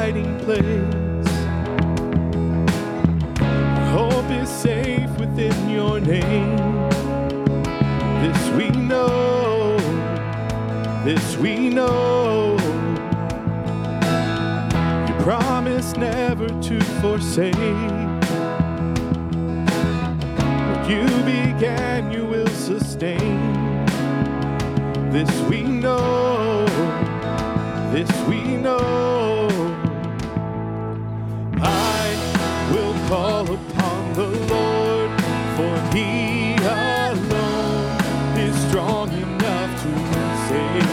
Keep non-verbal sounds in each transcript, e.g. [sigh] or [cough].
hiding place. Hope is safe within your name. This we know, this we know. You promise never to forsake. What you began, you will sustain. This we know, this we know. Call upon the Lord, for he alone is strong enough to save.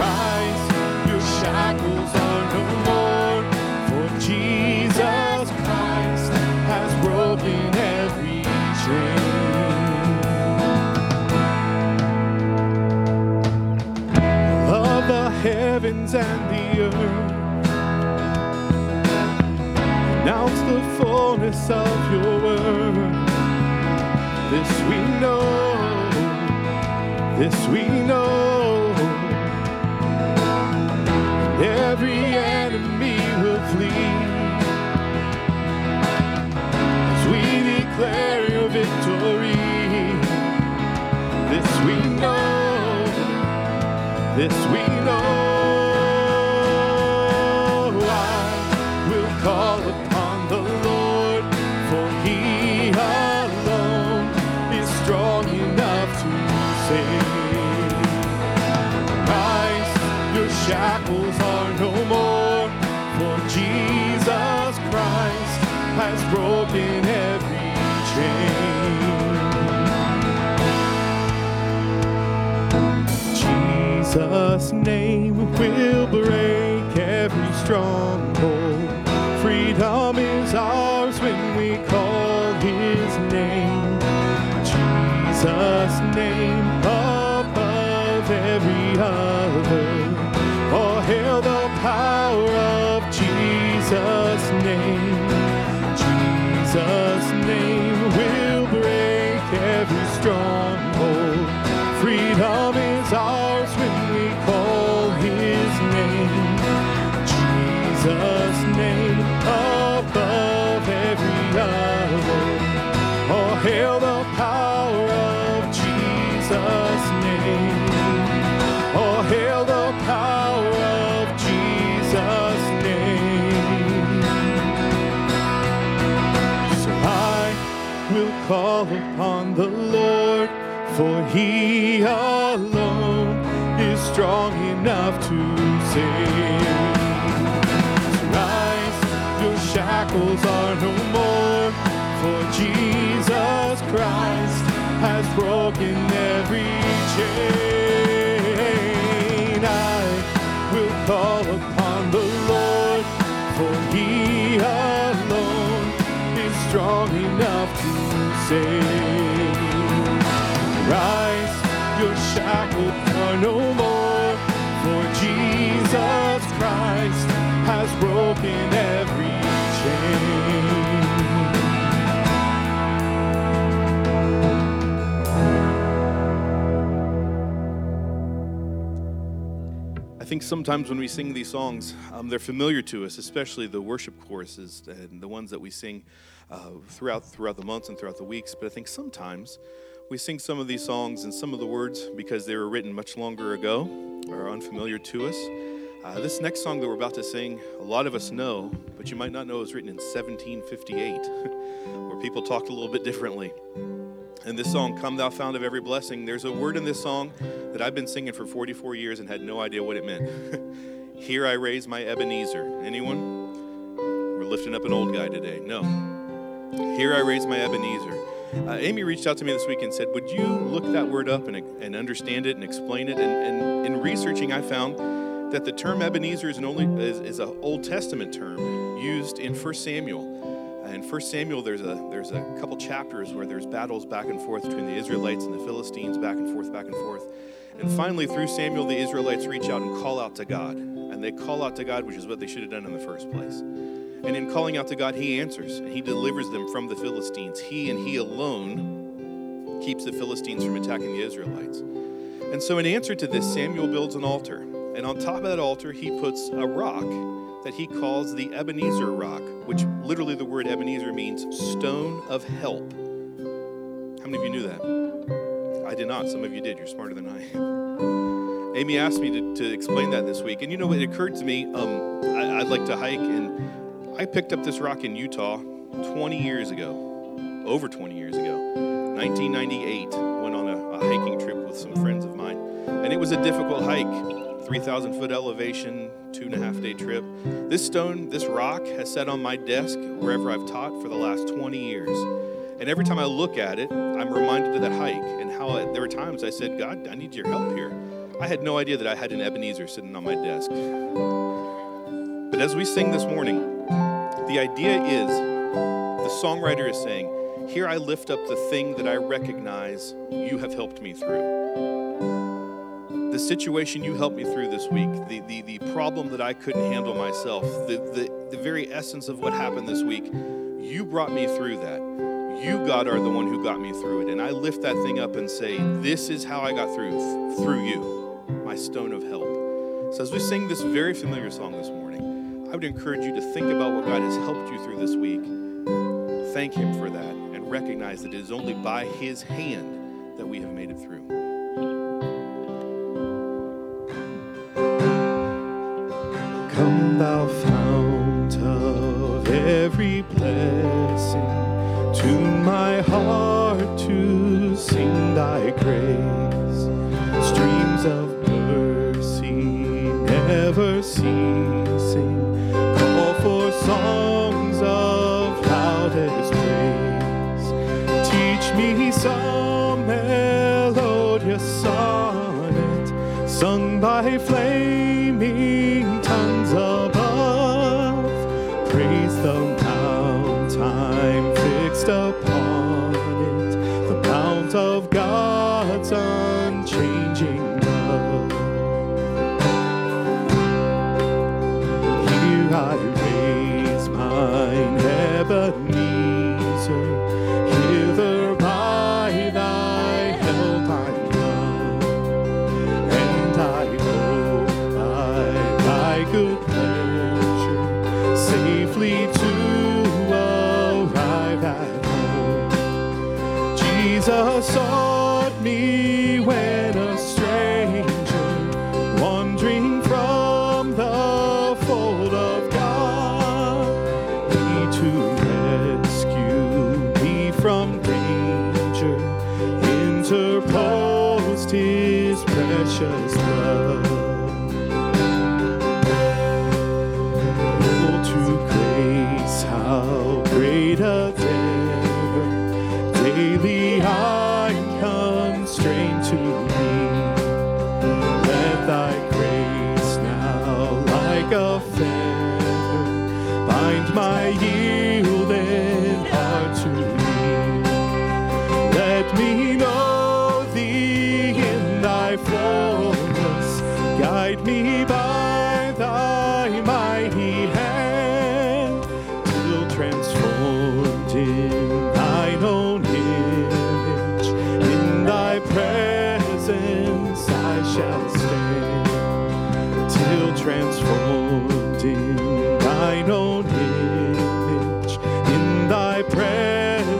Rise, your shackles are no more, for Jesus Christ has broken every chain. of the heavens and fullness of your word. This we know, this we know. Every enemy will flee as we declare shackles are no more, for Jesus Christ has broken every chain. Jesus' name will break every stronghold. He alone is strong enough to save. Rise, your shackles are no more, for Jesus Christ has broken every chain. I will call upon the Lord, for he alone is strong enough to save. Are no more, for Jesus Christ has broken every chain. I think sometimes when we sing these songs, um, they're familiar to us, especially the worship choruses and the ones that we sing uh, throughout throughout the months and throughout the weeks. But I think sometimes we sing some of these songs and some of the words because they were written much longer ago are unfamiliar to us. Uh, this next song that we're about to sing, a lot of us know, but you might not know it was written in 1758, [laughs] where people talked a little bit differently. And this song, Come Thou Fount of Every Blessing, there's a word in this song that I've been singing for 44 years and had no idea what it meant. [laughs] Here I raise my Ebenezer. Anyone? We're lifting up an old guy today. No. Here I raise my Ebenezer. Uh, Amy reached out to me this week and said, Would you look that word up and, and understand it and explain it? And, and in researching, I found that the term Ebenezer is an only is, is an Old Testament term used in 1 Samuel. Uh, In 1 Samuel, there's a there's a couple chapters where there's battles back and forth between the Israelites and the Philistines, back and forth, back and forth. And finally, through Samuel, the Israelites reach out and call out to God. And they call out to God, which is what they should have done in the first place. And in calling out to God, He answers and He delivers them from the Philistines. He and He alone keeps the Philistines from attacking the Israelites. And so, in answer to this, Samuel builds an altar. And on top of that altar, he puts a rock that he calls the Ebenezer rock, which literally the word Ebenezer means stone of help. How many of you knew that? I did not. Some of you did. You're smarter than I am. Amy asked me to, to explain that this week. And you know, it occurred to me um, I, I'd like to hike, and I picked up this rock in Utah 20 years ago, over 20 years ago, 1998. Went on a, a hiking trip with some friends of mine. And it was a difficult hike 3,000 foot elevation, two and a half day trip. This stone, this rock, has sat on my desk wherever I've taught for the last 20 years. And every time I look at it, I'm reminded of that hike and how I, there were times I said, God, I need your help here. I had no idea that I had an Ebenezer sitting on my desk. But as we sing this morning, the idea is the songwriter is saying, Here I lift up the thing that I recognize you have helped me through. The situation you helped me through this week, the, the, the problem that I couldn't handle myself, the, the, the very essence of what happened this week, you brought me through that. You, God, are the one who got me through it. And I lift that thing up and say, This is how I got through, through you, my stone of help. So as we sing this very familiar song this morning, would encourage you to think about what God has helped you through this week. Thank Him for that and recognize that it is only by His hand that we have made it through. Come, thou fount of every blessing, by flaming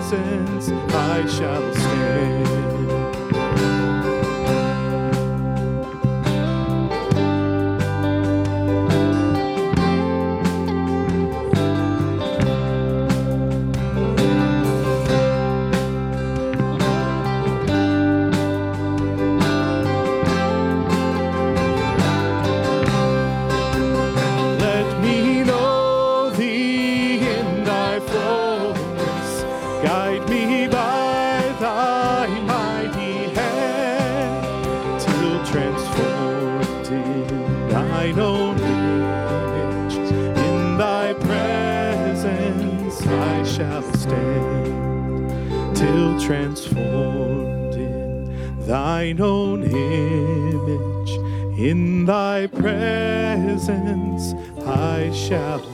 presence I shall stand. Shall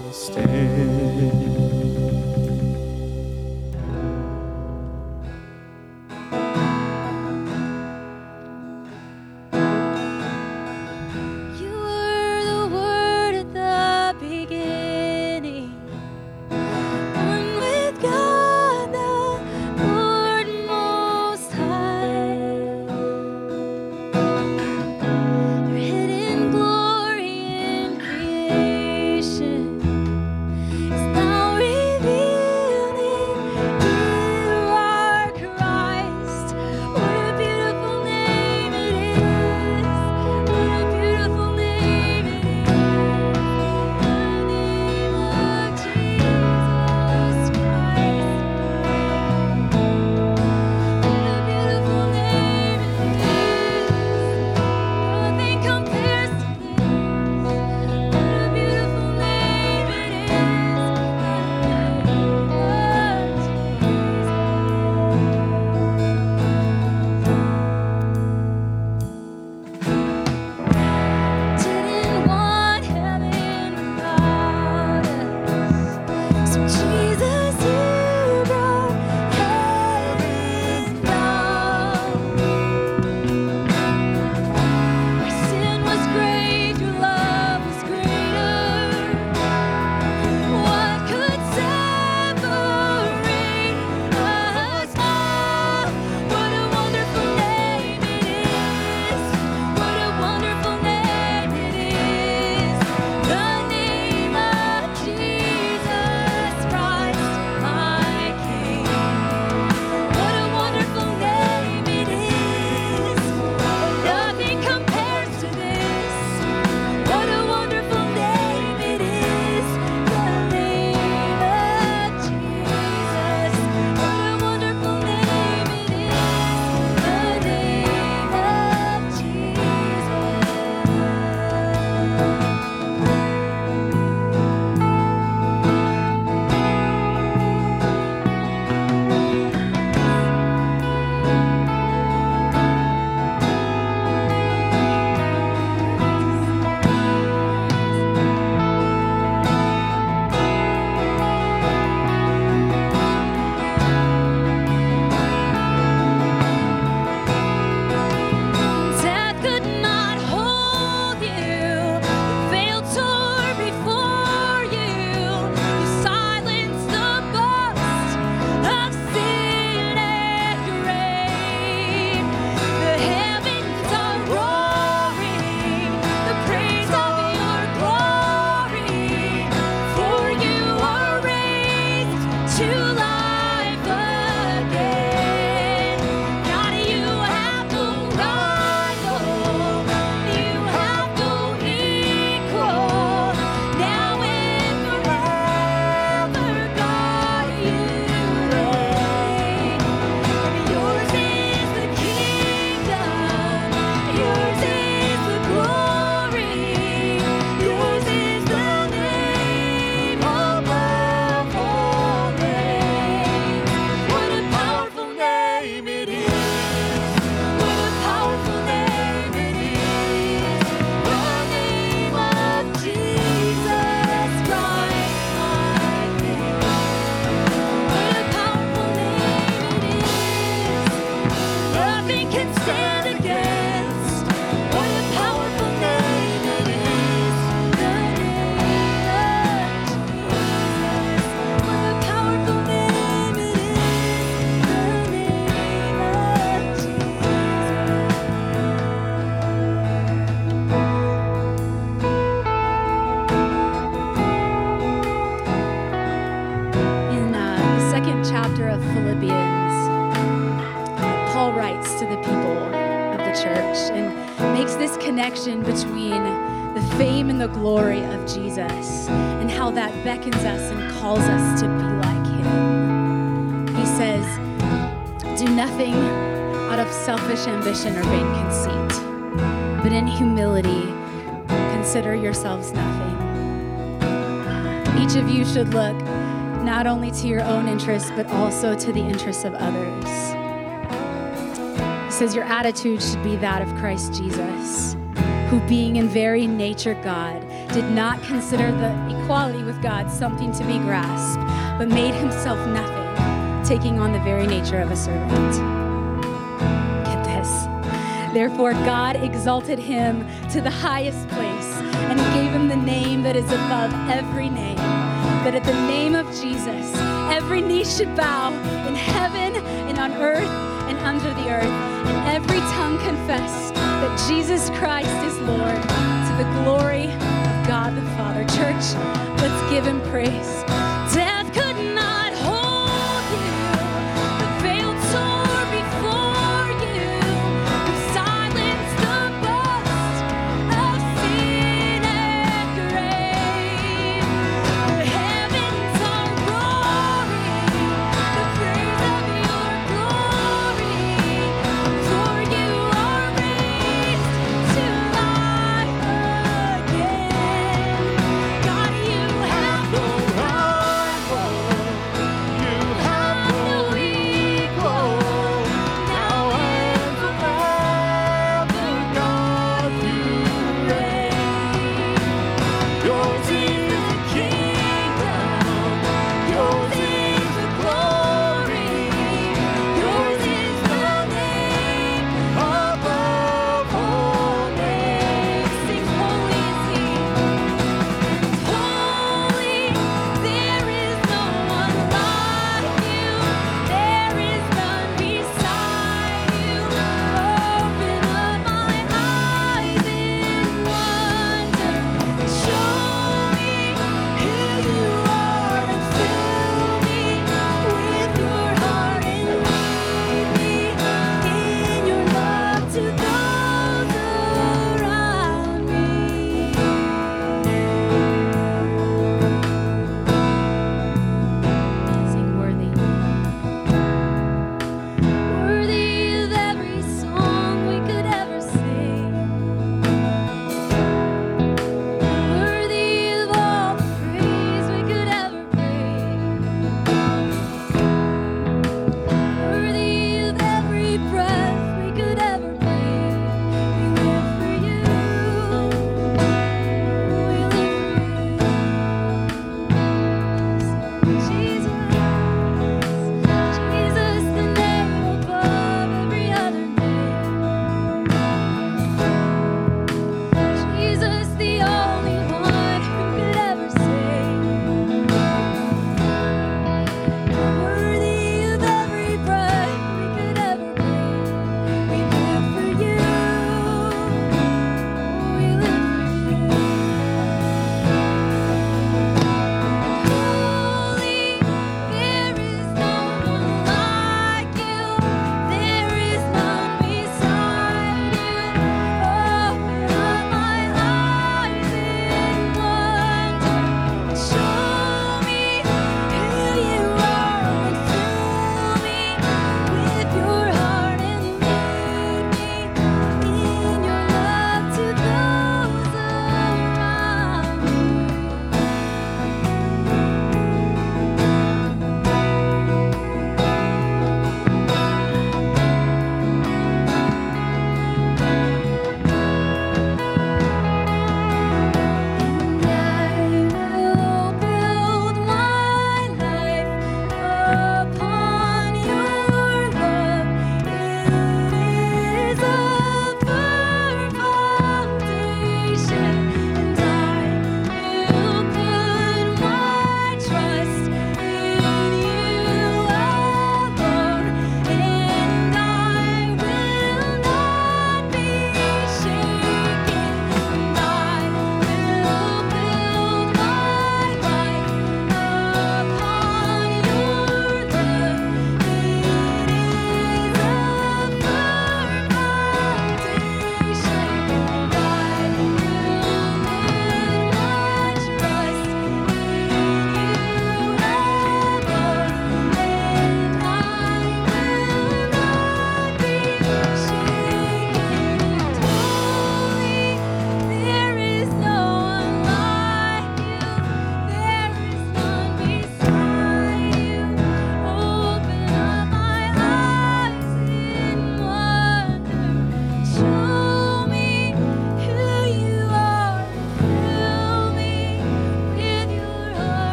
the glory of Jesus and how that beckons us and calls us to be like him. He says, Do nothing out of selfish ambition or vain conceit, but in humility, consider yourselves nothing. Each of you should look not only to your own interests, but also to the interests of others. He says, Your attitude should be that of Christ Jesus, who, being in very nature God, did not consider the equality with God something to be grasped, but made himself nothing, taking on the very nature of a servant. Get this. Therefore, God exalted him to the highest place and gave him the name that is above every name that at the name of Jesus, every knee should bow in heaven and on earth and under the earth, and every tongue confess that Jesus Christ is Lord to the glory of God the Father. Church, let's give him praise.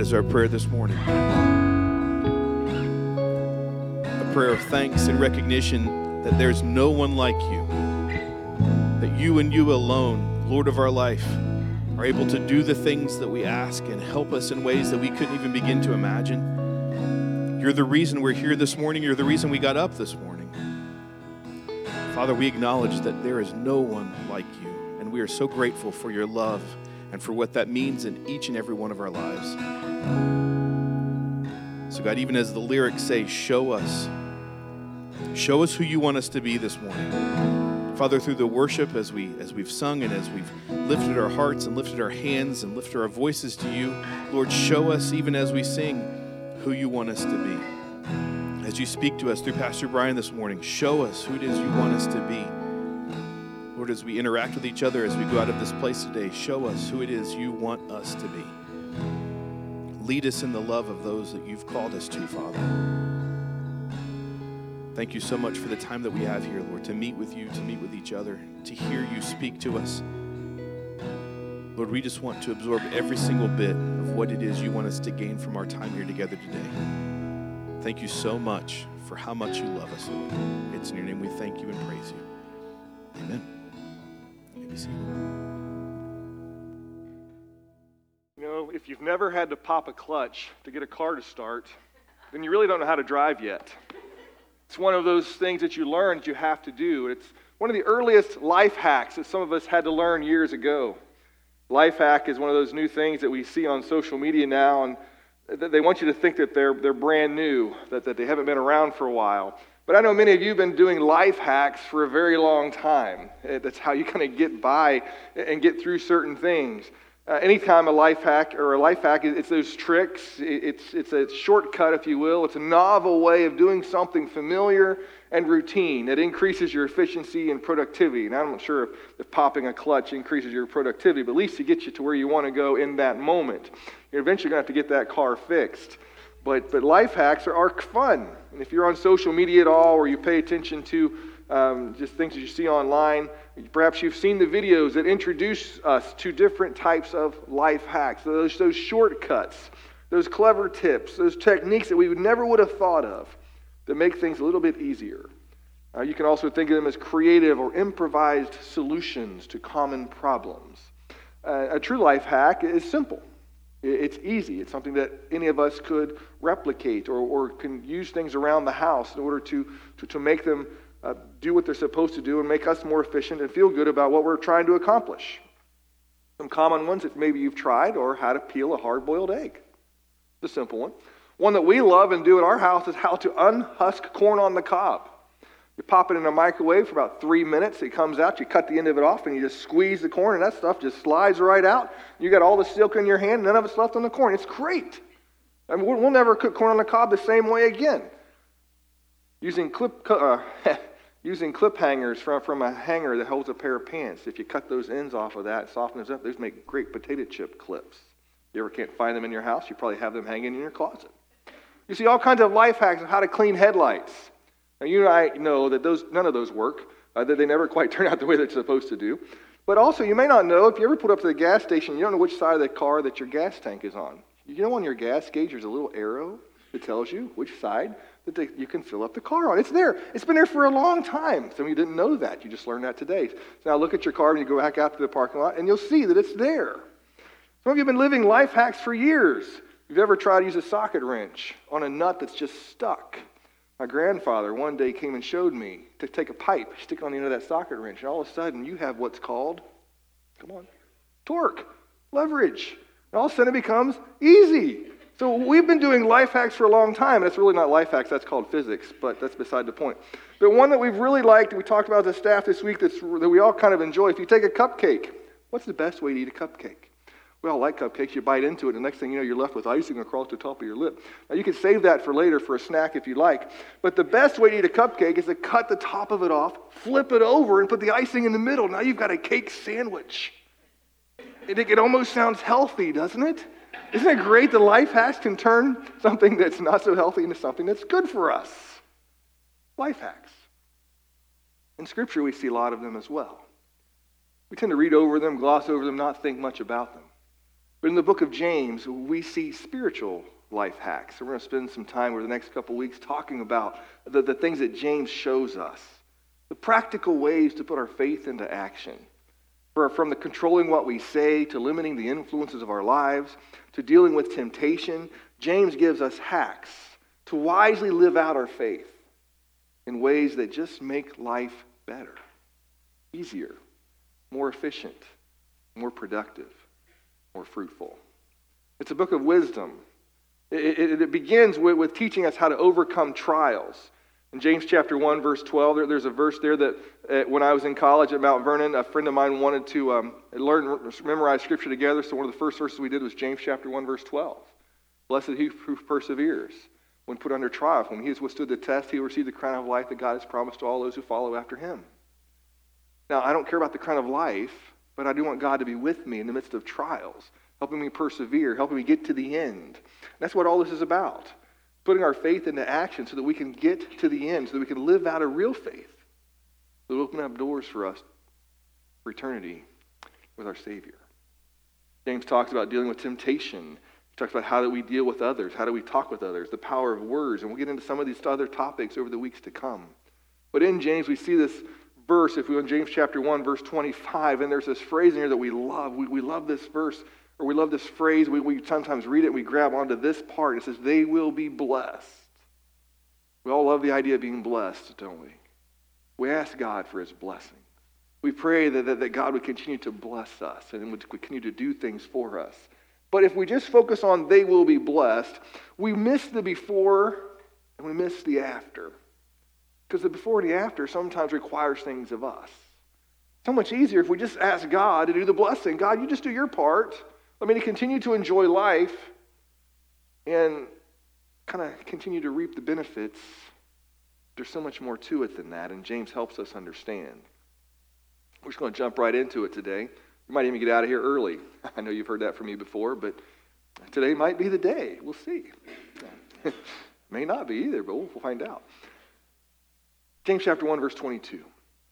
Is our prayer this morning. A prayer of thanks and recognition that there's no one like you, that you and you alone, Lord of our life, are able to do the things that we ask and help us in ways that we couldn't even begin to imagine. You're the reason we're here this morning. You're the reason we got up this morning. Father, we acknowledge that there is no one like you, and we are so grateful for your love and for what that means in each and every one of our lives. So, God, even as the lyrics say, show us. Show us who you want us to be this morning. Father, through the worship as we as we've sung and as we've lifted our hearts and lifted our hands and lifted our voices to you, Lord, show us even as we sing who you want us to be. As you speak to us through Pastor Brian this morning, show us who it is you want us to be. Lord, as we interact with each other, as we go out of this place today, show us who it is you want us to be. Lead us in the love of those that you've called us to, Father. Thank you so much for the time that we have here, Lord, to meet with you, to meet with each other, to hear you speak to us. Lord, we just want to absorb every single bit of what it is you want us to gain from our time here together today. Thank you so much for how much you love us, Lord. It's in your name we thank you and praise you. Amen. You if you've never had to pop a clutch to get a car to start, then you really don't know how to drive yet. It's one of those things that you learn that you have to do. It's one of the earliest life hacks that some of us had to learn years ago. Life hack is one of those new things that we see on social media now, and they want you to think that they're, they're brand new, that, that they haven't been around for a while. But I know many of you have been doing life hacks for a very long time. That's how you kind of get by and get through certain things. Uh, anytime a life hack or a life hack, it's those tricks. It's, it's a shortcut, if you will. It's a novel way of doing something familiar and routine that increases your efficiency and productivity. And I'm not sure if, if popping a clutch increases your productivity, but at least it gets you to where you want to go in that moment. You're eventually going to have to get that car fixed. But, but life hacks are, are fun. And if you're on social media at all or you pay attention to um, just things that you see online, Perhaps you've seen the videos that introduce us to different types of life hacks, those, those shortcuts, those clever tips, those techniques that we would never would have thought of that make things a little bit easier. Uh, you can also think of them as creative or improvised solutions to common problems. Uh, a true life hack is simple. It's easy. It's something that any of us could replicate or, or can use things around the house in order to, to, to make them uh, do what they're supposed to do and make us more efficient and feel good about what we're trying to accomplish. Some common ones that maybe you've tried or how to peel a hard boiled egg. The simple one. One that we love and do at our house is how to unhusk corn on the cob. You pop it in a microwave for about three minutes. It comes out. You cut the end of it off and you just squeeze the corn, and that stuff just slides right out. You got all the silk in your hand, none of it's left on the corn. It's great. I mean, we'll never cook corn on the cob the same way again. Using clip, uh, [laughs] using clip hangers from, from a hanger that holds a pair of pants. If you cut those ends off of that, soften those up, those make great potato chip clips. You ever can't find them in your house, you probably have them hanging in your closet. You see all kinds of life hacks of how to clean headlights. Now, you and I know that those, none of those work, uh, that they never quite [laughs] turn out the way they're supposed to do. But also, you may not know if you ever put up to the gas station, you don't know which side of the car that your gas tank is on. You know, on your gas gauge, there's a little arrow that tells you which side that they, you can fill up the car on. It's there. It's been there for a long time. Some of you didn't know that. You just learned that today. So now look at your car when you go back out to the parking lot, and you'll see that it's there. Some of you have been living life hacks for years. You've ever tried to use a socket wrench on a nut that's just stuck. My grandfather one day came and showed me to take a pipe, stick it on the end of that socket wrench, and all of a sudden you have what's called, come on, torque, leverage. And all of a sudden it becomes easy. So we've been doing life hacks for a long time. It's really not life hacks, that's called physics, but that's beside the point. But one that we've really liked, we talked about a staff this week that's, that we all kind of enjoy, if you take a cupcake, what's the best way to eat a cupcake? We all like cupcakes. You bite into it, and the next thing you know, you're left with icing across the top of your lip. Now, you can save that for later for a snack if you like. But the best way to eat a cupcake is to cut the top of it off, flip it over, and put the icing in the middle. Now you've got a cake sandwich. It, it almost sounds healthy, doesn't it? Isn't it great that life hacks can turn something that's not so healthy into something that's good for us? Life hacks. In Scripture, we see a lot of them as well. We tend to read over them, gloss over them, not think much about them. But in the book of James, we see spiritual life hacks. So we're going to spend some time over the next couple weeks talking about the, the things that James shows us, the practical ways to put our faith into action. For, from the controlling what we say to limiting the influences of our lives to dealing with temptation, James gives us hacks to wisely live out our faith in ways that just make life better, easier, more efficient, more productive, more fruitful. It's a book of wisdom. It, it, it begins with, with, teaching us how to overcome trials. In James chapter 1, verse 12, there, there's a verse there that uh, when I was in college at Mount Vernon, a friend of mine wanted to um, learn, memorize scripture together. So one of the first verses we did was James chapter 1, verse 12. Blessed he who perseveres when put under trial. When he has withstood the test, he will receive the crown of life that God has promised to all those who follow after him. Now, I don't care about the crown of life, but I do want God to be with me in the midst of trials, helping me persevere, helping me get to the end. That's what all this is about. Putting our faith into action so that we can get to the end, so that we can live out a real faith that will open up doors for us for eternity with our Savior. James talks about dealing with temptation He talks about how do we deal with others, how do we talk with others, the power of words, and we'll get into some of these other topics over the weeks to come. But in James, we see this verse, if we go in James chapter 1, verse 25, and there's this phrase in here that we love. We, we love this verse, or we love this phrase. We, we sometimes read it and we grab onto this part. It says, They will be blessed. We all love the idea of being blessed, don't we? We ask God for his blessing. We pray that, that, that God would continue to bless us and would continue to do things for us. But if we just focus on they will be blessed, we miss the before and we miss the after. Because the before and the after sometimes requires things of us. So much easier if we just ask God to do the blessing. God, you just do your part. Let me continue to enjoy life and kind of continue to reap the benefits. There's so much more to it than that, and James helps us understand. We're just going to jump right into it today. You might even get out of here early. [laughs] I know you've heard that from me before, but today might be the day. We'll see. [laughs] May not be either, but we'll find out. James chapter 1, verse 22.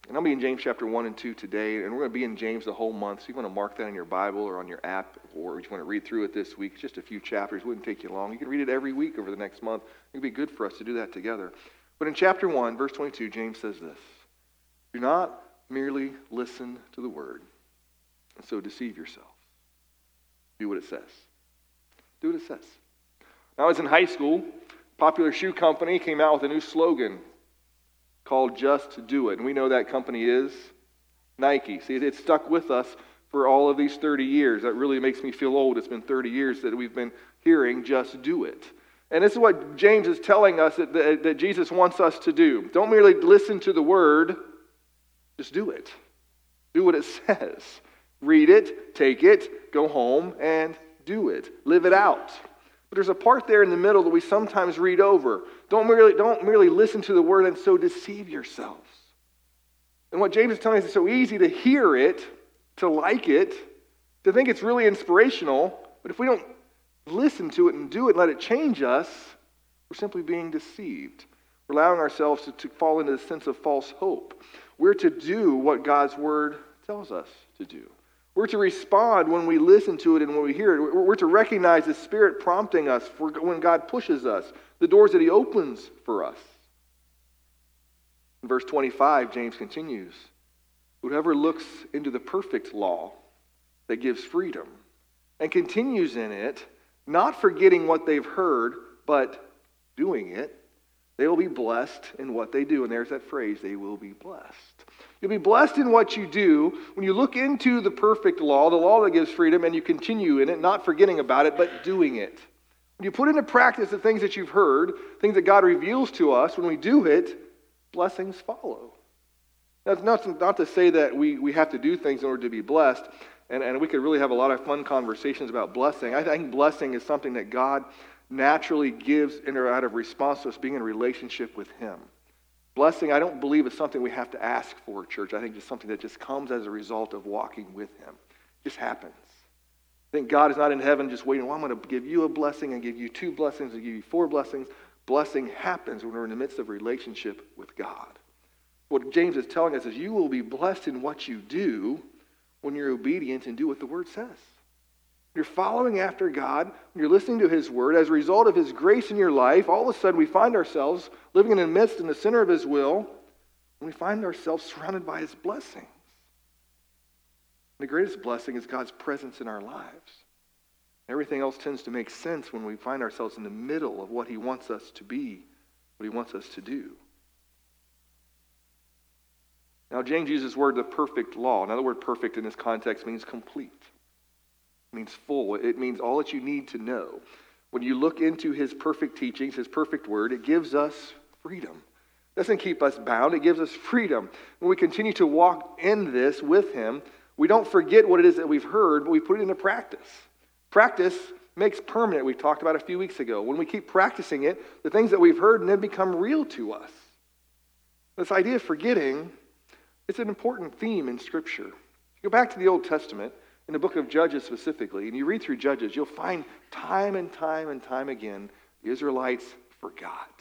And I'll be in James chapter 1 and 2 today, and we're going to be in James the whole month. So you want to mark that in your Bible or on your app, or you want to read through it this week. It's just a few chapters. It wouldn't take you long. You can read it every week over the next month. It'd be good for us to do that together. But in chapter 1, verse 22, James says this Do not merely listen to the word and so deceive yourselves. Do what it says. Do what it says. Now, I was in high school. Popular shoe company came out with a new slogan called Just Do It. And we know that company is Nike. See, it stuck with us for all of these 30 years. That really makes me feel old. It's been 30 years that we've been hearing Just Do It. And this is what James is telling us that, that, that Jesus wants us to do. Don't merely listen to the word, just do it. Do what it [laughs] says. Read it, take it, go home, and do it. Live it out. But there's a part there in the middle that we sometimes read over. Don't merely, don't merely listen to the word and so deceive yourselves. And what James is telling us is so easy to hear it, to like it, to think it's really inspirational, but if we don't listen to it and do it, let it change us, we're simply being deceived. We're allowing ourselves to, to fall into the sense of false hope. We're to do what God's word tells us to do. We're to respond when we listen to it and when we hear it. We're to recognize the Spirit prompting us for when God pushes us, the doors that He opens for us. In verse 25, James continues Whoever looks into the perfect law that gives freedom and continues in it, not forgetting what they've heard, but doing it, they will be blessed in what they do. And there's that phrase, they will be blessed. You'll be blessed in what you do when you look into the perfect law, the law that gives freedom, and you continue in it, not forgetting about it, but doing it. When you put into practice the things that you've heard, things that God reveals to us, when we do it, blessings follow. That's not, not to say that we, we have to do things in order to be blessed, and, and we could really have a lot of fun conversations about blessing. I think blessing is something that God naturally gives in or out of response to us being in relationship with Him. Blessing, I don't believe, is something we have to ask for, church. I think it's something that just comes as a result of walking with Him. It just happens. I think God is not in heaven just waiting, well, I'm going to give you a blessing and give you two blessings and give you four blessings. Blessing happens when we're in the midst of relationship with God. What James is telling us is you will be blessed in what you do when you're obedient and do what the Word says. You're following after God, you're listening to His Word. As a result of His grace in your life, all of a sudden we find ourselves living in the midst, in the center of His will, and we find ourselves surrounded by His blessings. The greatest blessing is God's presence in our lives. Everything else tends to make sense when we find ourselves in the middle of what He wants us to be, what He wants us to do. Now, James uses the word the perfect law. Now, the word perfect in this context means complete. It means full. It means all that you need to know. When you look into his perfect teachings, his perfect word, it gives us freedom. It doesn't keep us bound, it gives us freedom. When we continue to walk in this with him, we don't forget what it is that we've heard, but we put it into practice. Practice makes permanent, we talked about a few weeks ago. When we keep practicing it, the things that we've heard then become real to us. This idea of forgetting it's an important theme in Scripture. If you go back to the Old Testament, in the book of Judges specifically, and you read through Judges, you'll find time and time and time again the Israelites forgot.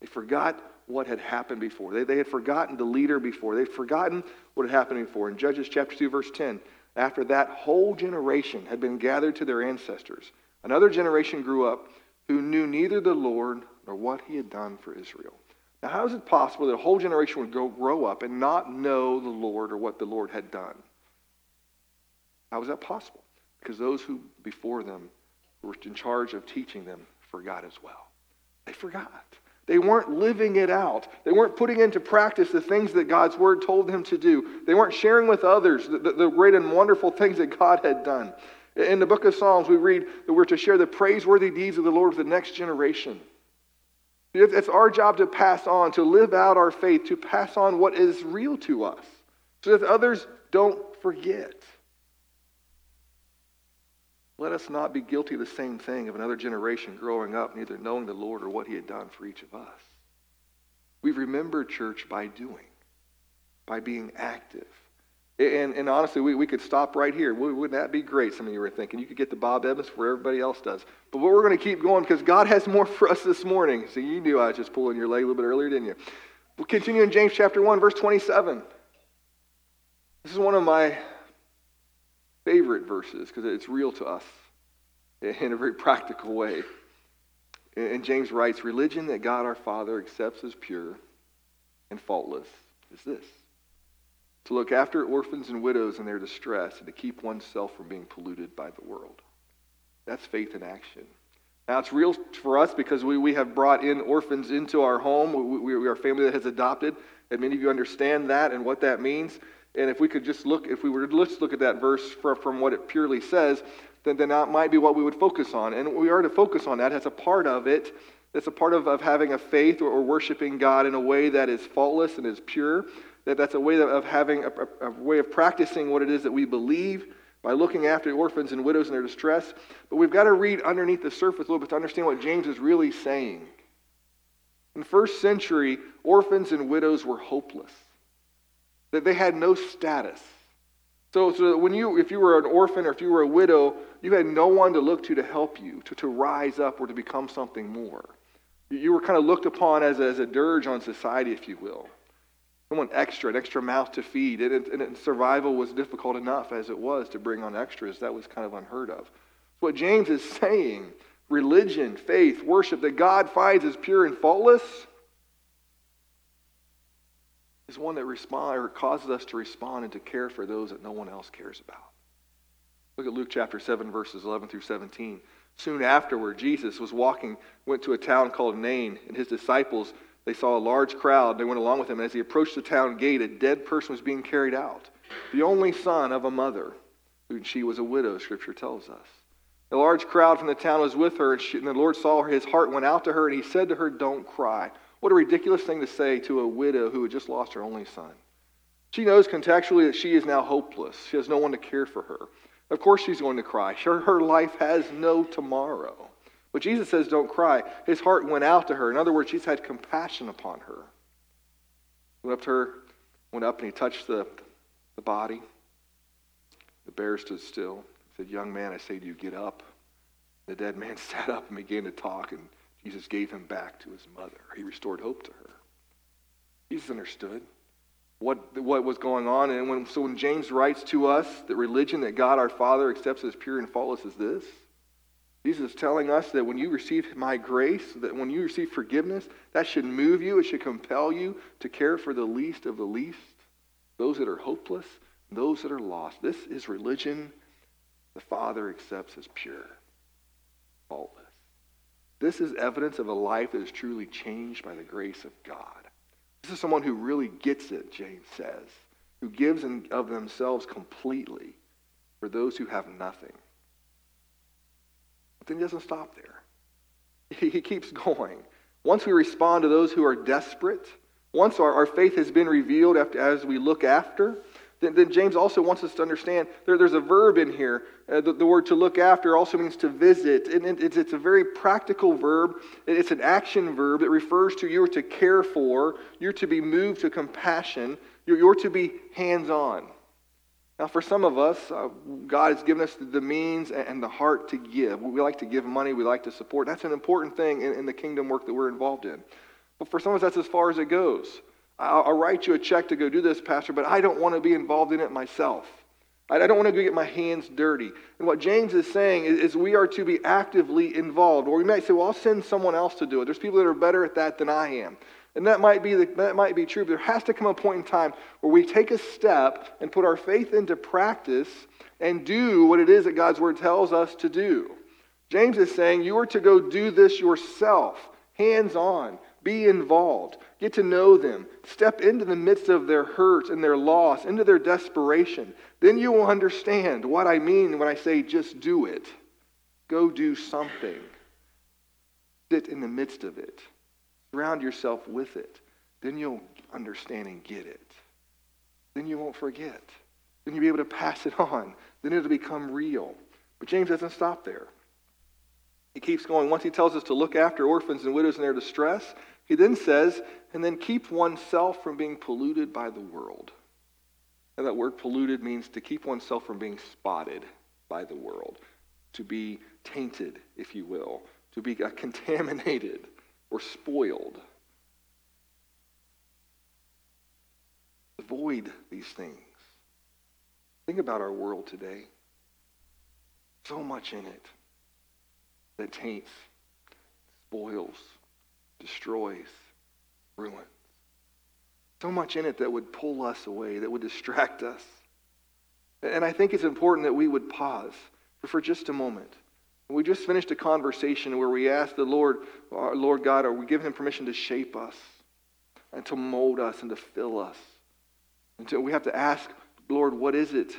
They forgot what had happened before. They, they had forgotten the leader before. They'd forgotten what had happened before. In Judges chapter 2, verse 10, after that whole generation had been gathered to their ancestors, another generation grew up who knew neither the Lord nor what he had done for Israel. Now, how is it possible that a whole generation would go, grow up and not know the Lord or what the Lord had done? How is that possible? Because those who before them were in charge of teaching them forgot as well. They forgot. They weren't living it out. They weren't putting into practice the things that God's word told them to do. They weren't sharing with others the, the, the great and wonderful things that God had done. In the book of Psalms, we read that we're to share the praiseworthy deeds of the Lord with the next generation. It's our job to pass on, to live out our faith, to pass on what is real to us, so that others don't forget. Let us not be guilty of the same thing of another generation growing up, neither knowing the Lord or what he had done for each of us. We remember church by doing, by being active. And, and honestly, we, we could stop right here. Wouldn't that be great? Some of you were thinking. You could get the Bob Evans where everybody else does. But we're going to keep going because God has more for us this morning. So you knew I was just pulling your leg a little bit earlier, didn't you? We'll continue in James chapter 1, verse 27. This is one of my favorite verses because it's real to us [laughs] in a very practical way. And James writes, Religion that God our Father accepts as pure and faultless is this to look after orphans and widows in their distress, and to keep oneself from being polluted by the world. That's faith in action. Now, it's real for us because we, we have brought in orphans into our home. We, we are a family that has adopted, and many of you understand that and what that means. And if we could just look, if we were to just look at that verse from, from what it purely says, then, then that might be what we would focus on. And we are to focus on that as a part of it. It's a part of, of having a faith or, or worshiping God in a way that is faultless and is pure. That that's a way of having a, a, way of practicing what it is that we believe by looking after orphans and widows in their distress. But we've got to read underneath the surface a little bit to understand what James is really saying. In the first century, orphans and widows were hopeless. That they had no status. So, so when you, if you were an orphan or if you were a widow, you had no one to look to to help you, to, to rise up or to become something more. You were kind of looked upon as a, as a dirge on society, if you will someone extra, an extra mouth to feed. And, and, and, survival was difficult enough as it was to bring on extras. That was kind of unheard of. What James is saying religion, faith, worship that God finds as pure and faultless is one that respond, or causes us to respond and to care for those that no one else cares about. Look at Luke chapter 7, verses 11 through 17. Soon afterward, Jesus was walking, went to a town called Nain, and his disciples they saw a large crowd. They went along with him. As he approached the town gate, a dead person was being carried out, the only son of a mother. Who she was a widow, Scripture tells us. A large crowd from the town was with her, and, she, and the Lord saw her. His heart went out to her, and he said to her, Don't cry. What a ridiculous thing to say to a widow who had just lost her only son. She knows contextually that she is now hopeless. She has no one to care for her. Of course, she's going to cry. Her, her life has no tomorrow. But Jesus says, don't cry. His heart went out to her. In other words, he's had compassion upon her. He went up to her, went up and he touched the, the body. The bear stood still. He said, Young man, I say to you, get up. The dead man [laughs] sat up and began to talk, and Jesus gave him back to his mother. He restored hope to her. Jesus understood. what, what was going on. And when, so when James writes to us that religion that God our Father accepts as pure and faultless is this, Jesus is telling us that when you receive my grace, that when you receive forgiveness, that should move you, it should compel you to care for the least of the least, those that are hopeless, those that are lost. This is religion the Father accepts as pure, faultless. This is evidence of a life that is truly changed by the grace of God. This is someone who really gets it, James says, who gives of themselves completely for those who have nothing. But then he doesn't stop there. He keeps going. Once we respond to those who are desperate, once our, our faith has been revealed after, as we look after, then, then James also wants us to understand there, there's a verb in here. Uh, the, the, word to look after also means to visit. And it, it's, it's a very practical verb. It's an action verb that refers to you're to care for, you're to be moved to compassion, you're, you're to be hands on. Now, for some of us, uh, God has given us the means and the heart to give. We like to give money, we like to support. That's an important thing in, in the kingdom work that we're involved in. But for some of us, that's as far as it goes. I'll, I'll write you a check to go do this, Pastor, but I don't want to be involved in it myself. I, don't want to go get my hands dirty. And what James is saying is, is we are to be actively involved. Or we might say, well, I'll send someone else to do it. There's people that are better at that than I am. And that might be the, that might be true, but there has to come a point in time where we take a step and put our faith into practice and do what it is that God's word tells us to do. James is saying you are to go do this yourself, hands on. Be involved. Get to know them. Step into the midst of their hurt and their loss, into their desperation. Then you will understand what I mean when I say just do it. Go do something. Sit in the midst of it. Surround yourself with it. Then you'll understand and get it. Then you won't forget. Then you'll be able to pass it on. Then it'll become real. But James doesn't stop there. He keeps going. Once he tells us to look after orphans and widows in their distress, he then says, and then keep oneself from being polluted by the world. And that word polluted means to keep oneself from being spotted by the world, to be tainted, if you will, to be uh, [laughs] contaminated or spoiled. Avoid these things. Think about our world today. So much in it that taints, spoils, destroys, ruins. So much in it that would pull us away, that would distract us. And I think it's important that we would pause for just a moment. We just finished a conversation where we asked the Lord, our Lord God, are we giving him permission to shape us and to mold us and to fill us? And so we have to ask, Lord, what is it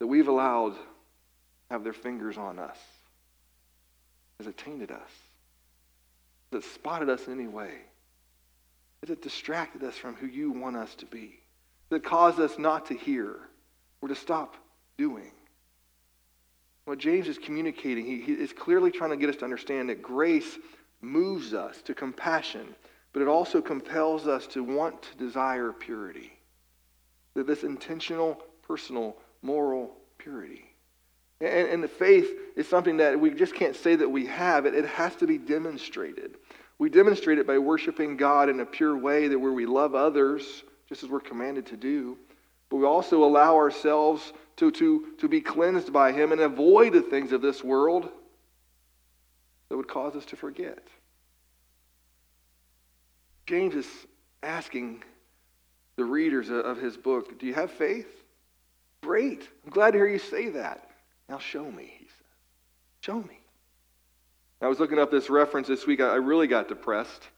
that we've allowed have their fingers on us? Has it tainted us? Has it spotted us in any way? Has it distracted us from who you want us to be? Has it caused us not to hear or to stop doing? What James is communicating, he, he is clearly trying to get us to understand that grace moves us to compassion, but it also compels us to want to desire purity. That this intentional, personal, moral purity. And, and the faith is something that we just can't say that we have. It, it has to be demonstrated. We demonstrate it by worshiping God in a pure way that where we love others, just as we're commanded to do. But we also allow ourselves to, to, to be cleansed by Him and avoid the things of this world that would cause us to forget. James is asking the readers of his book, Do you have faith? Great. I'm glad to hear you say that. Now show me, he says. Show me. I was looking up this reference this week. I really got depressed.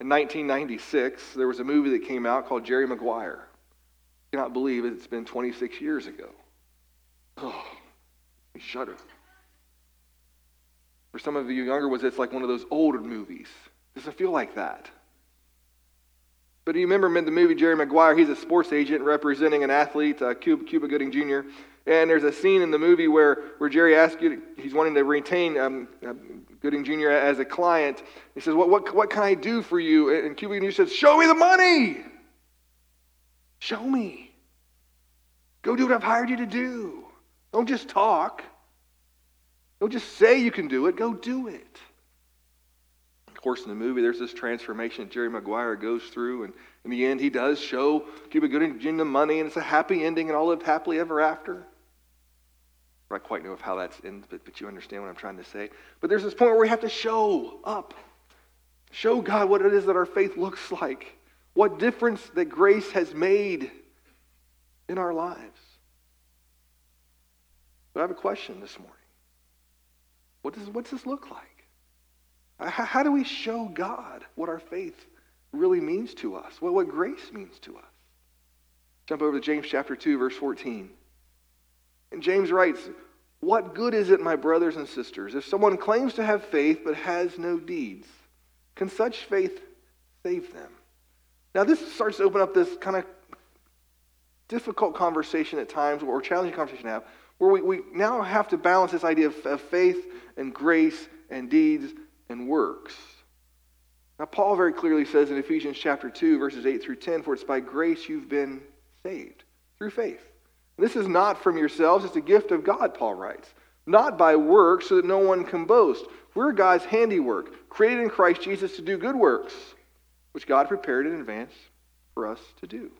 In 1996, there was a movie that came out called Jerry Maguire. I cannot believe it. It's been 26 years ago. Oh, I shudder. For some of you younger ones, it's like one of those older movies. It doesn't feel like that. But do you remember in the movie Jerry Maguire? He's a sports agent representing an athlete, uh, Cuba, Cuba Gooding Jr. And there's a scene in the movie where, where Jerry asks you, he's wanting to retain um, uh, Gooding Jr. as a client. He says, what, what, what can I do for you? And Cuba Gooding Jr. says, Show me the money. Show me. Go do what I've hired you to do. Don't just talk. Don't just say you can do it. Go do it. Of course, in the movie, there's this transformation Jerry Maguire goes through, and in the end, he does show Cuba Gooding Jr. the money, and it's a happy ending, and all lived happily ever after. I quite know of how that's in, but, but you understand what I'm trying to say. But there's this point where we have to show up, show God what it is that our faith looks like, what difference that grace has made in our lives. But I have a question this morning. What does, what does this look like? Uh, how, how do we show God what our faith really means to us, what, what grace means to us? Jump over to James chapter 2, verse 14. And James writes, What good is it, my brothers and sisters, if someone claims to have faith but has no deeds? Can such faith save them? Now, this starts to open up this kind of difficult conversation at times, or challenging conversation to have, where we, we now have to balance this idea of, of faith and grace and deeds and works. Now, Paul very clearly says in Ephesians chapter 2, verses 8 through 10, For it's by grace you've been saved, through faith. This is not from yourselves, it's a gift of God, Paul writes. Not by works, so that no one can boast. We're God's handiwork, created in Christ Jesus to do good works, which God prepared in advance for us to do.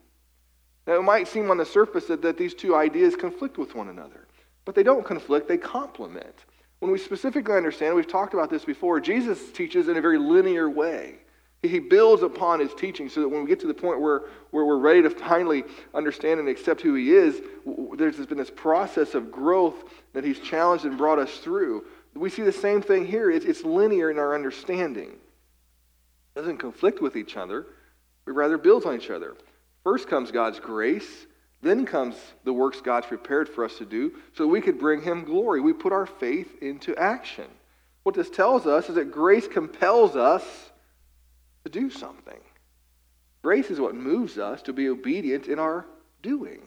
Now, it might seem on the surface that, that these two ideas conflict with one another, but they don't conflict, they complement. When we specifically understand, we've talked about this before, Jesus teaches in a very linear way. He builds upon his teaching so that when we get to the point where, where we're ready to finally understand and accept who he is, there's been this process of growth that he's challenged and brought us through. We see the same thing here. It's, it's linear in our understanding. It doesn't conflict with each other. We rather build on each other. First comes God's grace, then comes the works God's prepared for us to do so we could bring him glory. We put our faith into action. What this tells us is that grace compels us to do something. Grace is what moves us to be obedient in our doing.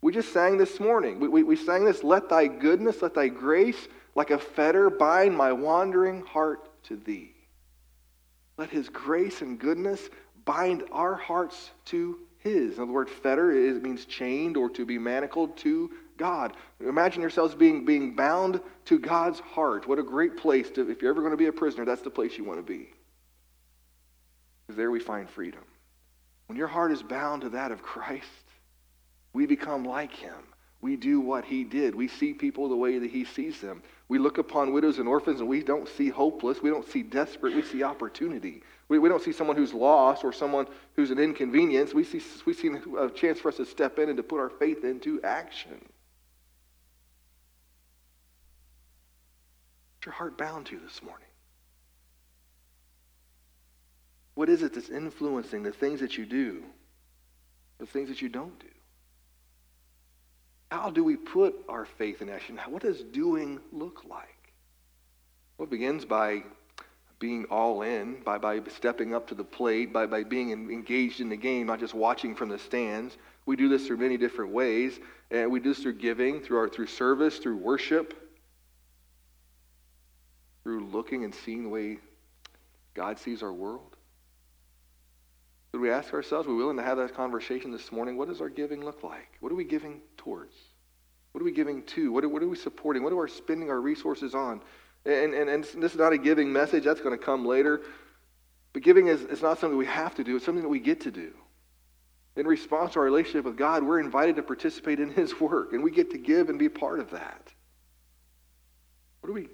We just sang this morning. We, we, we sang this, let thy goodness, let thy grace, like a fetter, bind my wandering heart to thee. Let his grace and goodness bind our hearts to his. In other words, fetter it means chained or to be manacled to God. Imagine yourselves being, being bound to God's heart. What a great place to, if you're ever going to be a prisoner, that's the place you want to be. Because there we find freedom. When your heart is bound to that of Christ, we become like him. We do what he did. We see people the way that he sees them. We look upon widows and orphans and we don't see hopeless. We don't see desperate. We see opportunity. We, we don't see someone who's lost or someone who's an inconvenience. We see, we see a chance for us to step in and to put our faith into action. What's your heart bound to this morning? What is it that's influencing the things that you do, the things that you don't do? How do we put our faith in action? What does doing look like? Well, it begins by being all in, by, by stepping up to the plate, by, by being engaged in the game, not just watching from the stands. We do this through many different ways. And we do this through giving, through, our, through service, through worship, through looking and seeing the way God sees our world. Would we ask ourselves, are we willing to have that conversation this morning? What does our giving look like? What are we giving towards? What are we giving to? What are, what are we supporting? What are we spending our resources on? And, and, and this is not a giving message, that's going to come later. But giving is, is not something we have to do, it's something that we get to do. In response to our relationship with God, we're invited to participate in His work, and we get to give and be part of that. What are we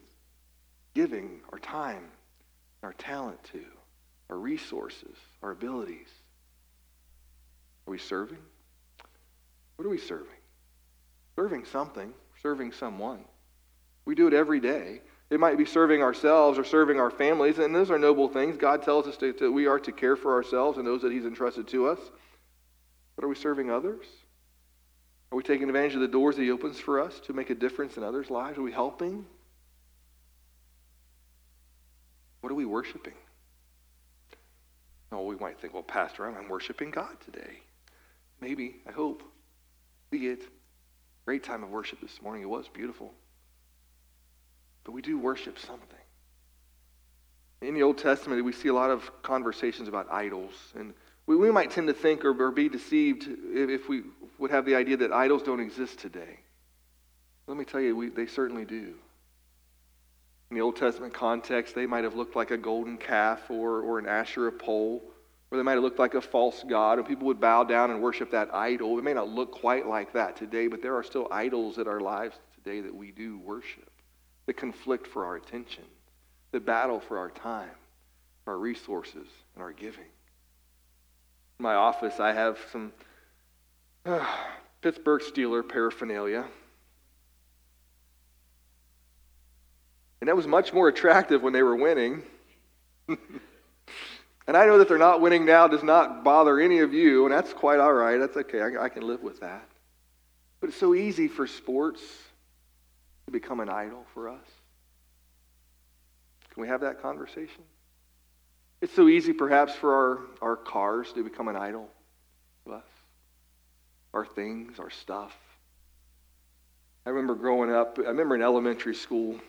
giving our time, our talent to? Our resources, our abilities? Are we serving? What are we serving? Serving something, serving someone. We do it every day. It might be serving ourselves or serving our families, and those are noble things. God tells us that we are to care for ourselves and those that He's entrusted to us. But are we serving others? Are we taking advantage of the doors that He opens for us to make a difference in others' lives? Are we helping? What are we worshiping? Oh, we might think, well, Pastor, I'm worshiping God today. Maybe, I hope. Be it. Great time of worship this morning. It was beautiful. But we do worship something. In the Old Testament, we see a lot of conversations about idols. And we, we might tend to think or, or be deceived if, if, we would have the idea that idols don't exist today. Let me tell you, we, they certainly do. In the Old Testament context, they might have looked like a golden calf or, or an Asherah pole, or they might have looked like a false god, and people would bow down and worship that idol. It may not look quite like that today, but there are still idols in our lives today that we do worship, that conflict for our attention, that battle for our time, our resources, and our giving. In my office, I have some uh, [sighs] Pittsburgh Steeler paraphernalia. And that was much more attractive when they were winning. [laughs] and I know that they're not winning now does not bother any of you, and that's quite all right. That's okay. I, I can live with that. But it's so easy for sports to become an idol for us. Can we have that conversation? It's so easy, perhaps, for our, our cars to become an idol to us, our things, our stuff. I remember growing up, I remember in elementary school,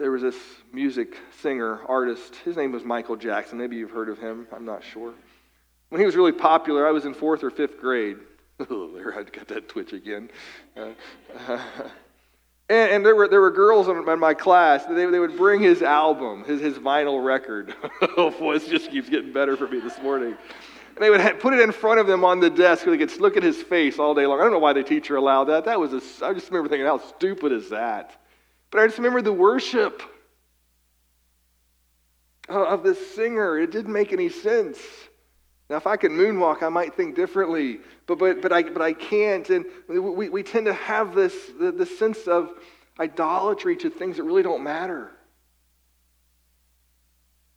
there was this music singer, artist. His name was Michael Jackson. Maybe you've heard of him. I'm not sure. When he was really popular, I was in fourth or fifth grade. [laughs] Oh, there, I got that twitch again. Uh, [laughs] and, and, there, were, there were girls in, my class, they, they would bring his album, his, his vinyl record. [laughs] oh, boy, just keeps getting better for me this morning. And they would have, put it in front of them on the desk so they could look at his face all day long. I don't know why the teacher allowed that. That was a, I just remember thinking, how stupid is that? But I just remember the worship of this singer. It didn't make any sense. Now, if I could moonwalk, I might think differently, but, but, but, I, but I can't. And we, we tend to have this, this sense of idolatry to things that really don't matter.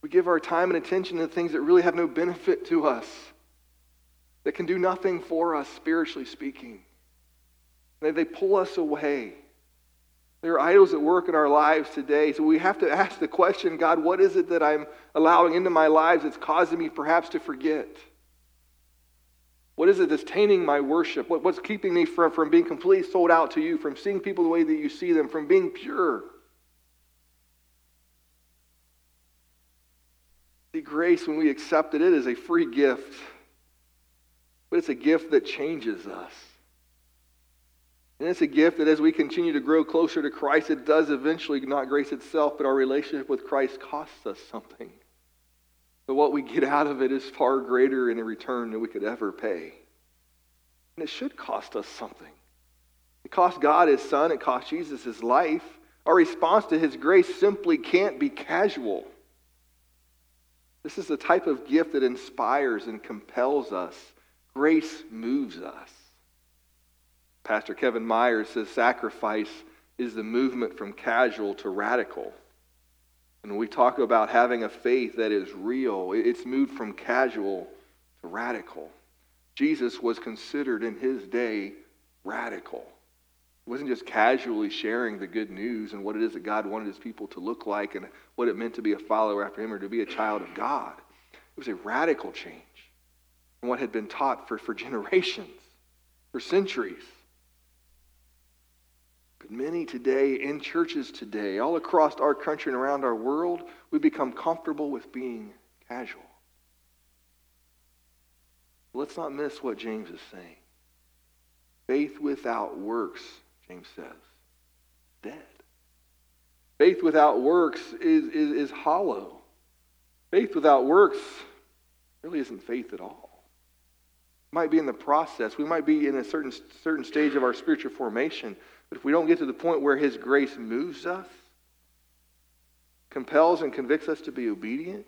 We give our time and attention to things that really have no benefit to us, that can do nothing for us, spiritually speaking. They, they pull us away. There are idols at work in our lives today. So we have to ask the question God, what is it that I'm allowing into my lives that's causing me perhaps to forget? What is it that's tainting my worship? What, what's keeping me from, from being completely sold out to you, from seeing people the way that you see them, from being pure? See, grace, when we accept it, it is a free gift, but it's a gift that changes us. And it's a gift that as we continue to grow closer to Christ, it does eventually, not grace itself, but our relationship with Christ costs us something. But what we get out of it is far greater in a return than we could ever pay. And it should cost us something. It cost God his son, it cost Jesus his life. Our response to his grace simply can't be casual. This is the type of gift that inspires and compels us. Grace moves us. Pastor Kevin Myers says sacrifice is the movement from casual to radical. And when we talk about having a faith that is real, it's moved from casual to radical. Jesus was considered in his day radical. He wasn't just casually sharing the good news and what it is that God wanted his people to look like and what it meant to be a follower after him or to be a child of God. It was a radical change from what had been taught for, for [laughs] generations, for centuries. But many today, in churches today, all across our country and around our world, we become comfortable with being casual. Let's not miss what James is saying. Faith without works, James says, dead. Faith without works is, is, is hollow. Faith without works really isn't faith at all. Might be in the process. We might be in a certain, certain stage of our spiritual formation but if we don't get to the point where His grace moves us, compels and convicts us to be obedient,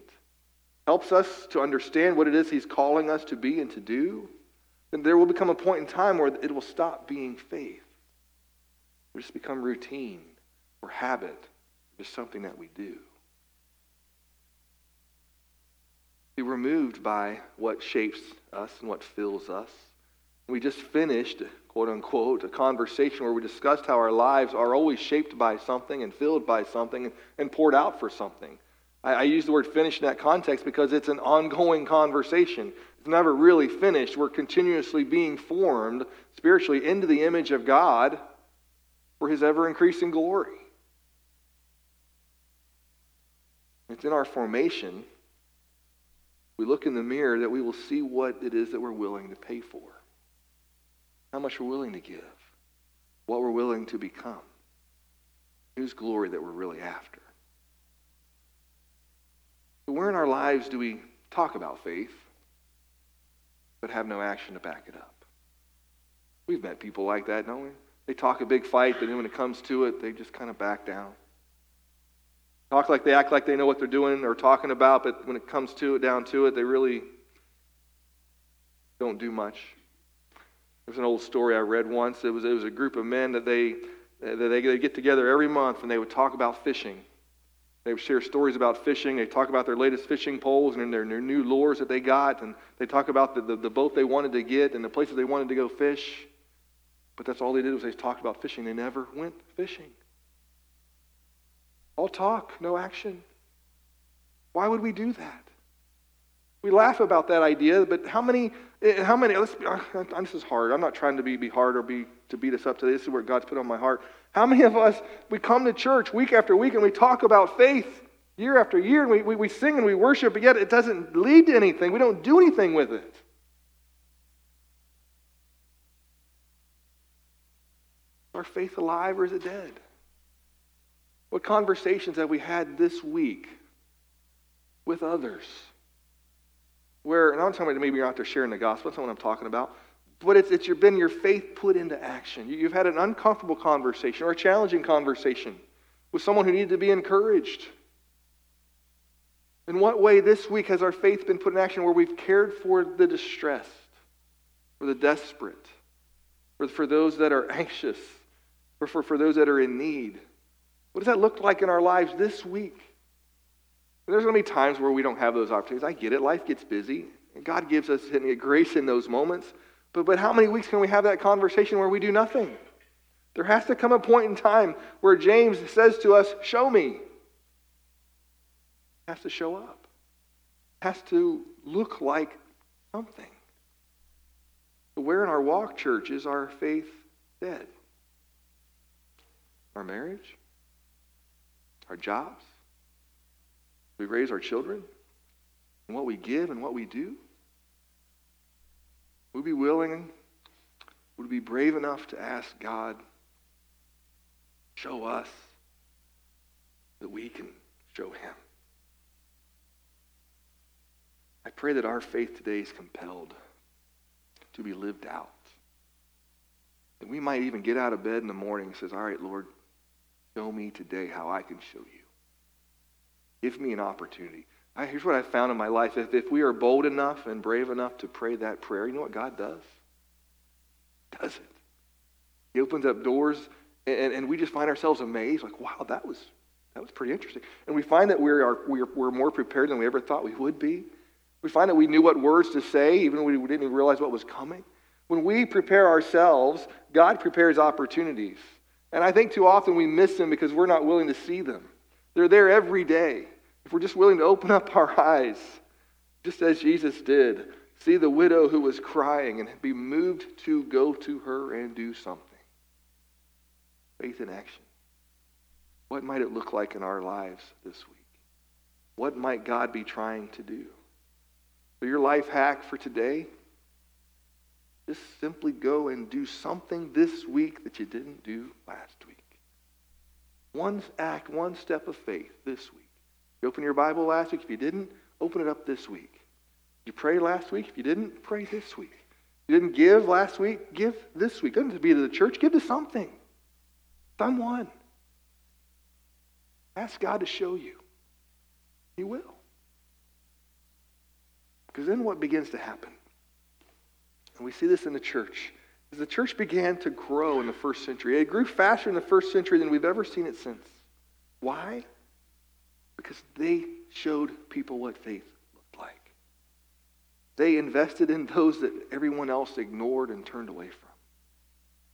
helps us to understand what it is He's calling us to be and to do, then there will become a point in time where it will stop being faith. It will just become routine or habit, just something that we do. We're moved by what shapes us and what fills us. We just finished quote unquote, a conversation where we discussed how our lives are always shaped by something and filled by something and poured out for something. I, I use the word finished in that context because it's an ongoing conversation. It's never really finished. We're continuously being formed spiritually into the image of God for his ever increasing glory. It's in our formation. We look in the mirror that we will see what it is that we're willing to pay for how much we're willing to give, what we're willing to become. Whose glory that we're really after? But where in our lives do we talk about faith, but have no action to back it up? We've met people like that, don't we? They talk a big fight, but then when it comes to it, they just kind of back down. Talk like they act like they know what they're doing or talking about, but when it comes to it, down to it, they really don't do much. There's an old story I read once. It was, it was a group of men that they, that they, they get together every month and they would talk about fishing. They would share stories about fishing. They talk about their latest fishing poles and their, their new lures that they got. And they talk about the, the, the boat they wanted to get and the places they wanted to go fish. But that's all they did was they talked about fishing. They never went fishing. All talk, no action. Why would we do that? We laugh about that idea, but how many, eh, how many, let's be, uh, this is hard. I'm not trying to be, be hard or be, to beat us up today. This is where God's put on my heart. How many of us, we come to church week after week and we talk about faith year after year and we, we, we sing and we worship, but yet it doesn't lead to anything. We don't do anything with it. our faith alive or is it dead? What conversations have we had this week with others? Where, and I'm talking about maybe you're out there sharing the gospel, that's not what I'm talking about. But it's, it's your, been your faith put into action. You, you've had an uncomfortable conversation or a challenging conversation with someone who needed to be encouraged. In what way this week has our faith been put in action where we've cared for the distressed, for the desperate, for, for those that are anxious, or for, for those that are in need? What does that look like in our lives this week? There's going to be times where we don't have those opportunities. I get it. Life gets busy. And God gives us grace in those moments. But, but how many weeks can we have that conversation where we do nothing? There has to come a point in time where James says to us, Show me. It has to show up. It has to look like something. Where in our walk, church, is our faith dead? Our marriage? Our jobs? We raise our children? And what we give and what we do? Would we be willing? Would we be brave enough to ask God, show us that we can show Him? I pray that our faith today is compelled to be lived out. And we might even get out of bed in the morning and says, All right, Lord, show me today how I can show you. Give me an opportunity. I, here's what I found in my life. If, if we are bold enough and brave enough to pray that prayer, you know what God does? Does it. He opens up doors, and, and we just find ourselves amazed, like, wow, that was, that was pretty interesting. And we find that we are, we're, we're more prepared than we ever thought we would be. We find that we knew what words to say, even when we didn't even realize what was coming. When we prepare ourselves, God prepares opportunities. And I think too often we miss them because we're not willing to see them. They're there every day. If we're just willing to open up our [laughs] eyes, just as Jesus did, see the widow who was crying and be moved to go to her and do something. Faith in action. What might it look like in our lives this week? What might God be trying to do? So, your life hack for today just simply go and do something this week that you didn't do last week. One act, one step of faith this week. You opened your Bible last week. If you didn't, open it up this week. You prayed last week. If you didn't, pray this week. You didn't give last week, give this week. Doesn't be to the church, give to something. Someone. Ask God to show you. He will. Because then what begins to happen? And we see this in the church. As the church began to grow in the first century, it grew faster in the first century than we've ever seen it since. Why? Because they showed people what faith looked like. They invested in those that everyone else ignored and turned away from.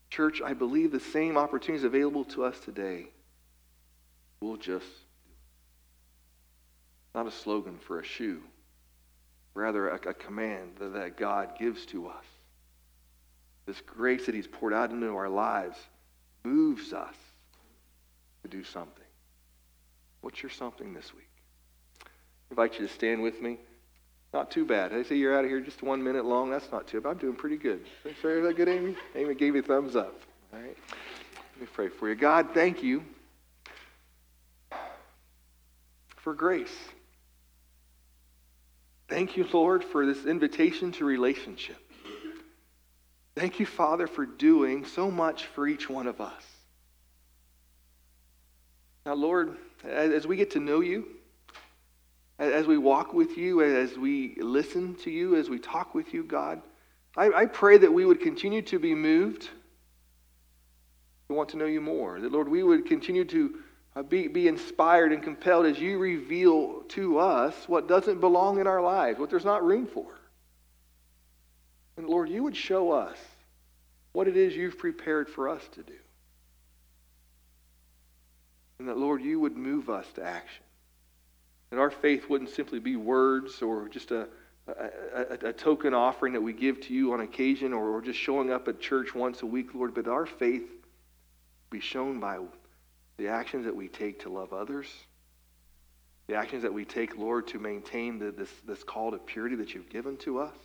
Church, I believe the same opportunities available to us today will just not a slogan for a shoe, rather a, a command that, that God gives to us. This grace that He's poured out into our lives moves us to do something. What's your something this week? I invite you to stand with me. Not too bad. I say you're out of here just one minute long. That's not too bad. I'm doing pretty good. Is that good, Amy? Amy gave you a thumbs up. All right. Let me pray for you. God, thank you for grace. Thank you, Lord, for this invitation to relationship. Thank you, Father, for doing so much for each one of us. Now, Lord, as we get to know you, as we walk with you, as we listen to you, as we talk with you, God, I, I pray that we would continue to be moved to want to know you more. That, Lord, we would continue to Uh, be, be inspired and compelled as you reveal to us what doesn't belong in our lives, what there's not room for. And Lord, you would show us what it is you've prepared for us to do. And that, Lord, you would move us to action. That our faith wouldn't simply be words or just a, a, a, a token offering that we give to you on occasion or, or just showing up at church once a week, Lord, but our faith be shown by the actions that we take to love others, the actions that we take, Lord, to maintain the, this, this call to purity that you've given to us.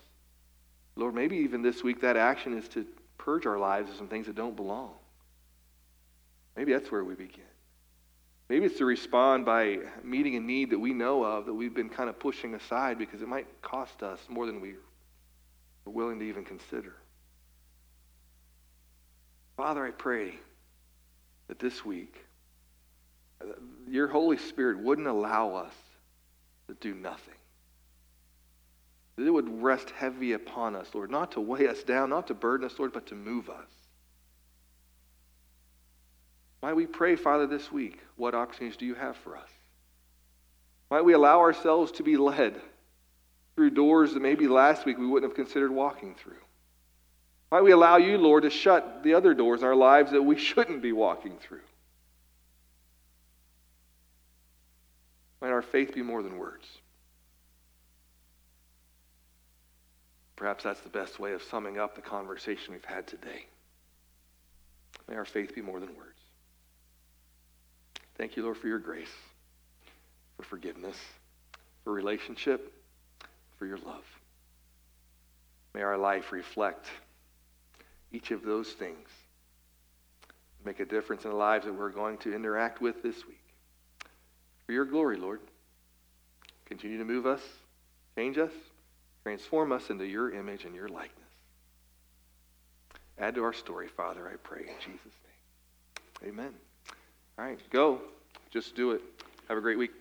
Lord, maybe even this week that action is to purge our lives of some things that don't belong. Maybe that's where we begin. Maybe it's to respond by meeting a need that we know of that we've been kind of pushing aside because it might cost us more than we are willing to even consider. Father, I pray that this week your Holy Spirit wouldn't allow us to do nothing. That it would rest heavy upon us, Lord, not to weigh us down, not to burden us, Lord, but to move us. Might we pray, Father, this week, what opportunities do you have for us? Might we allow ourselves to be led through doors that maybe last week we wouldn't have considered walking through? Might we allow you, Lord, to shut the other doors in our lives that we [laughs] shouldn't be walking through? Might our faith be more than words? Perhaps that's the best way of summing up the conversation we've had today. May our faith be more than words. Thank you, Lord, for your grace, for forgiveness, for relationship, for your love. May our life reflect each of those things. Make a difference in the lives that we're going to interact with this week. For your glory, Lord, continue to move us, change us, transform us into your image and your likeness. Add to our story, Father, I pray in Jesus' name. Amen. All right, go. Just do it. Have a great week.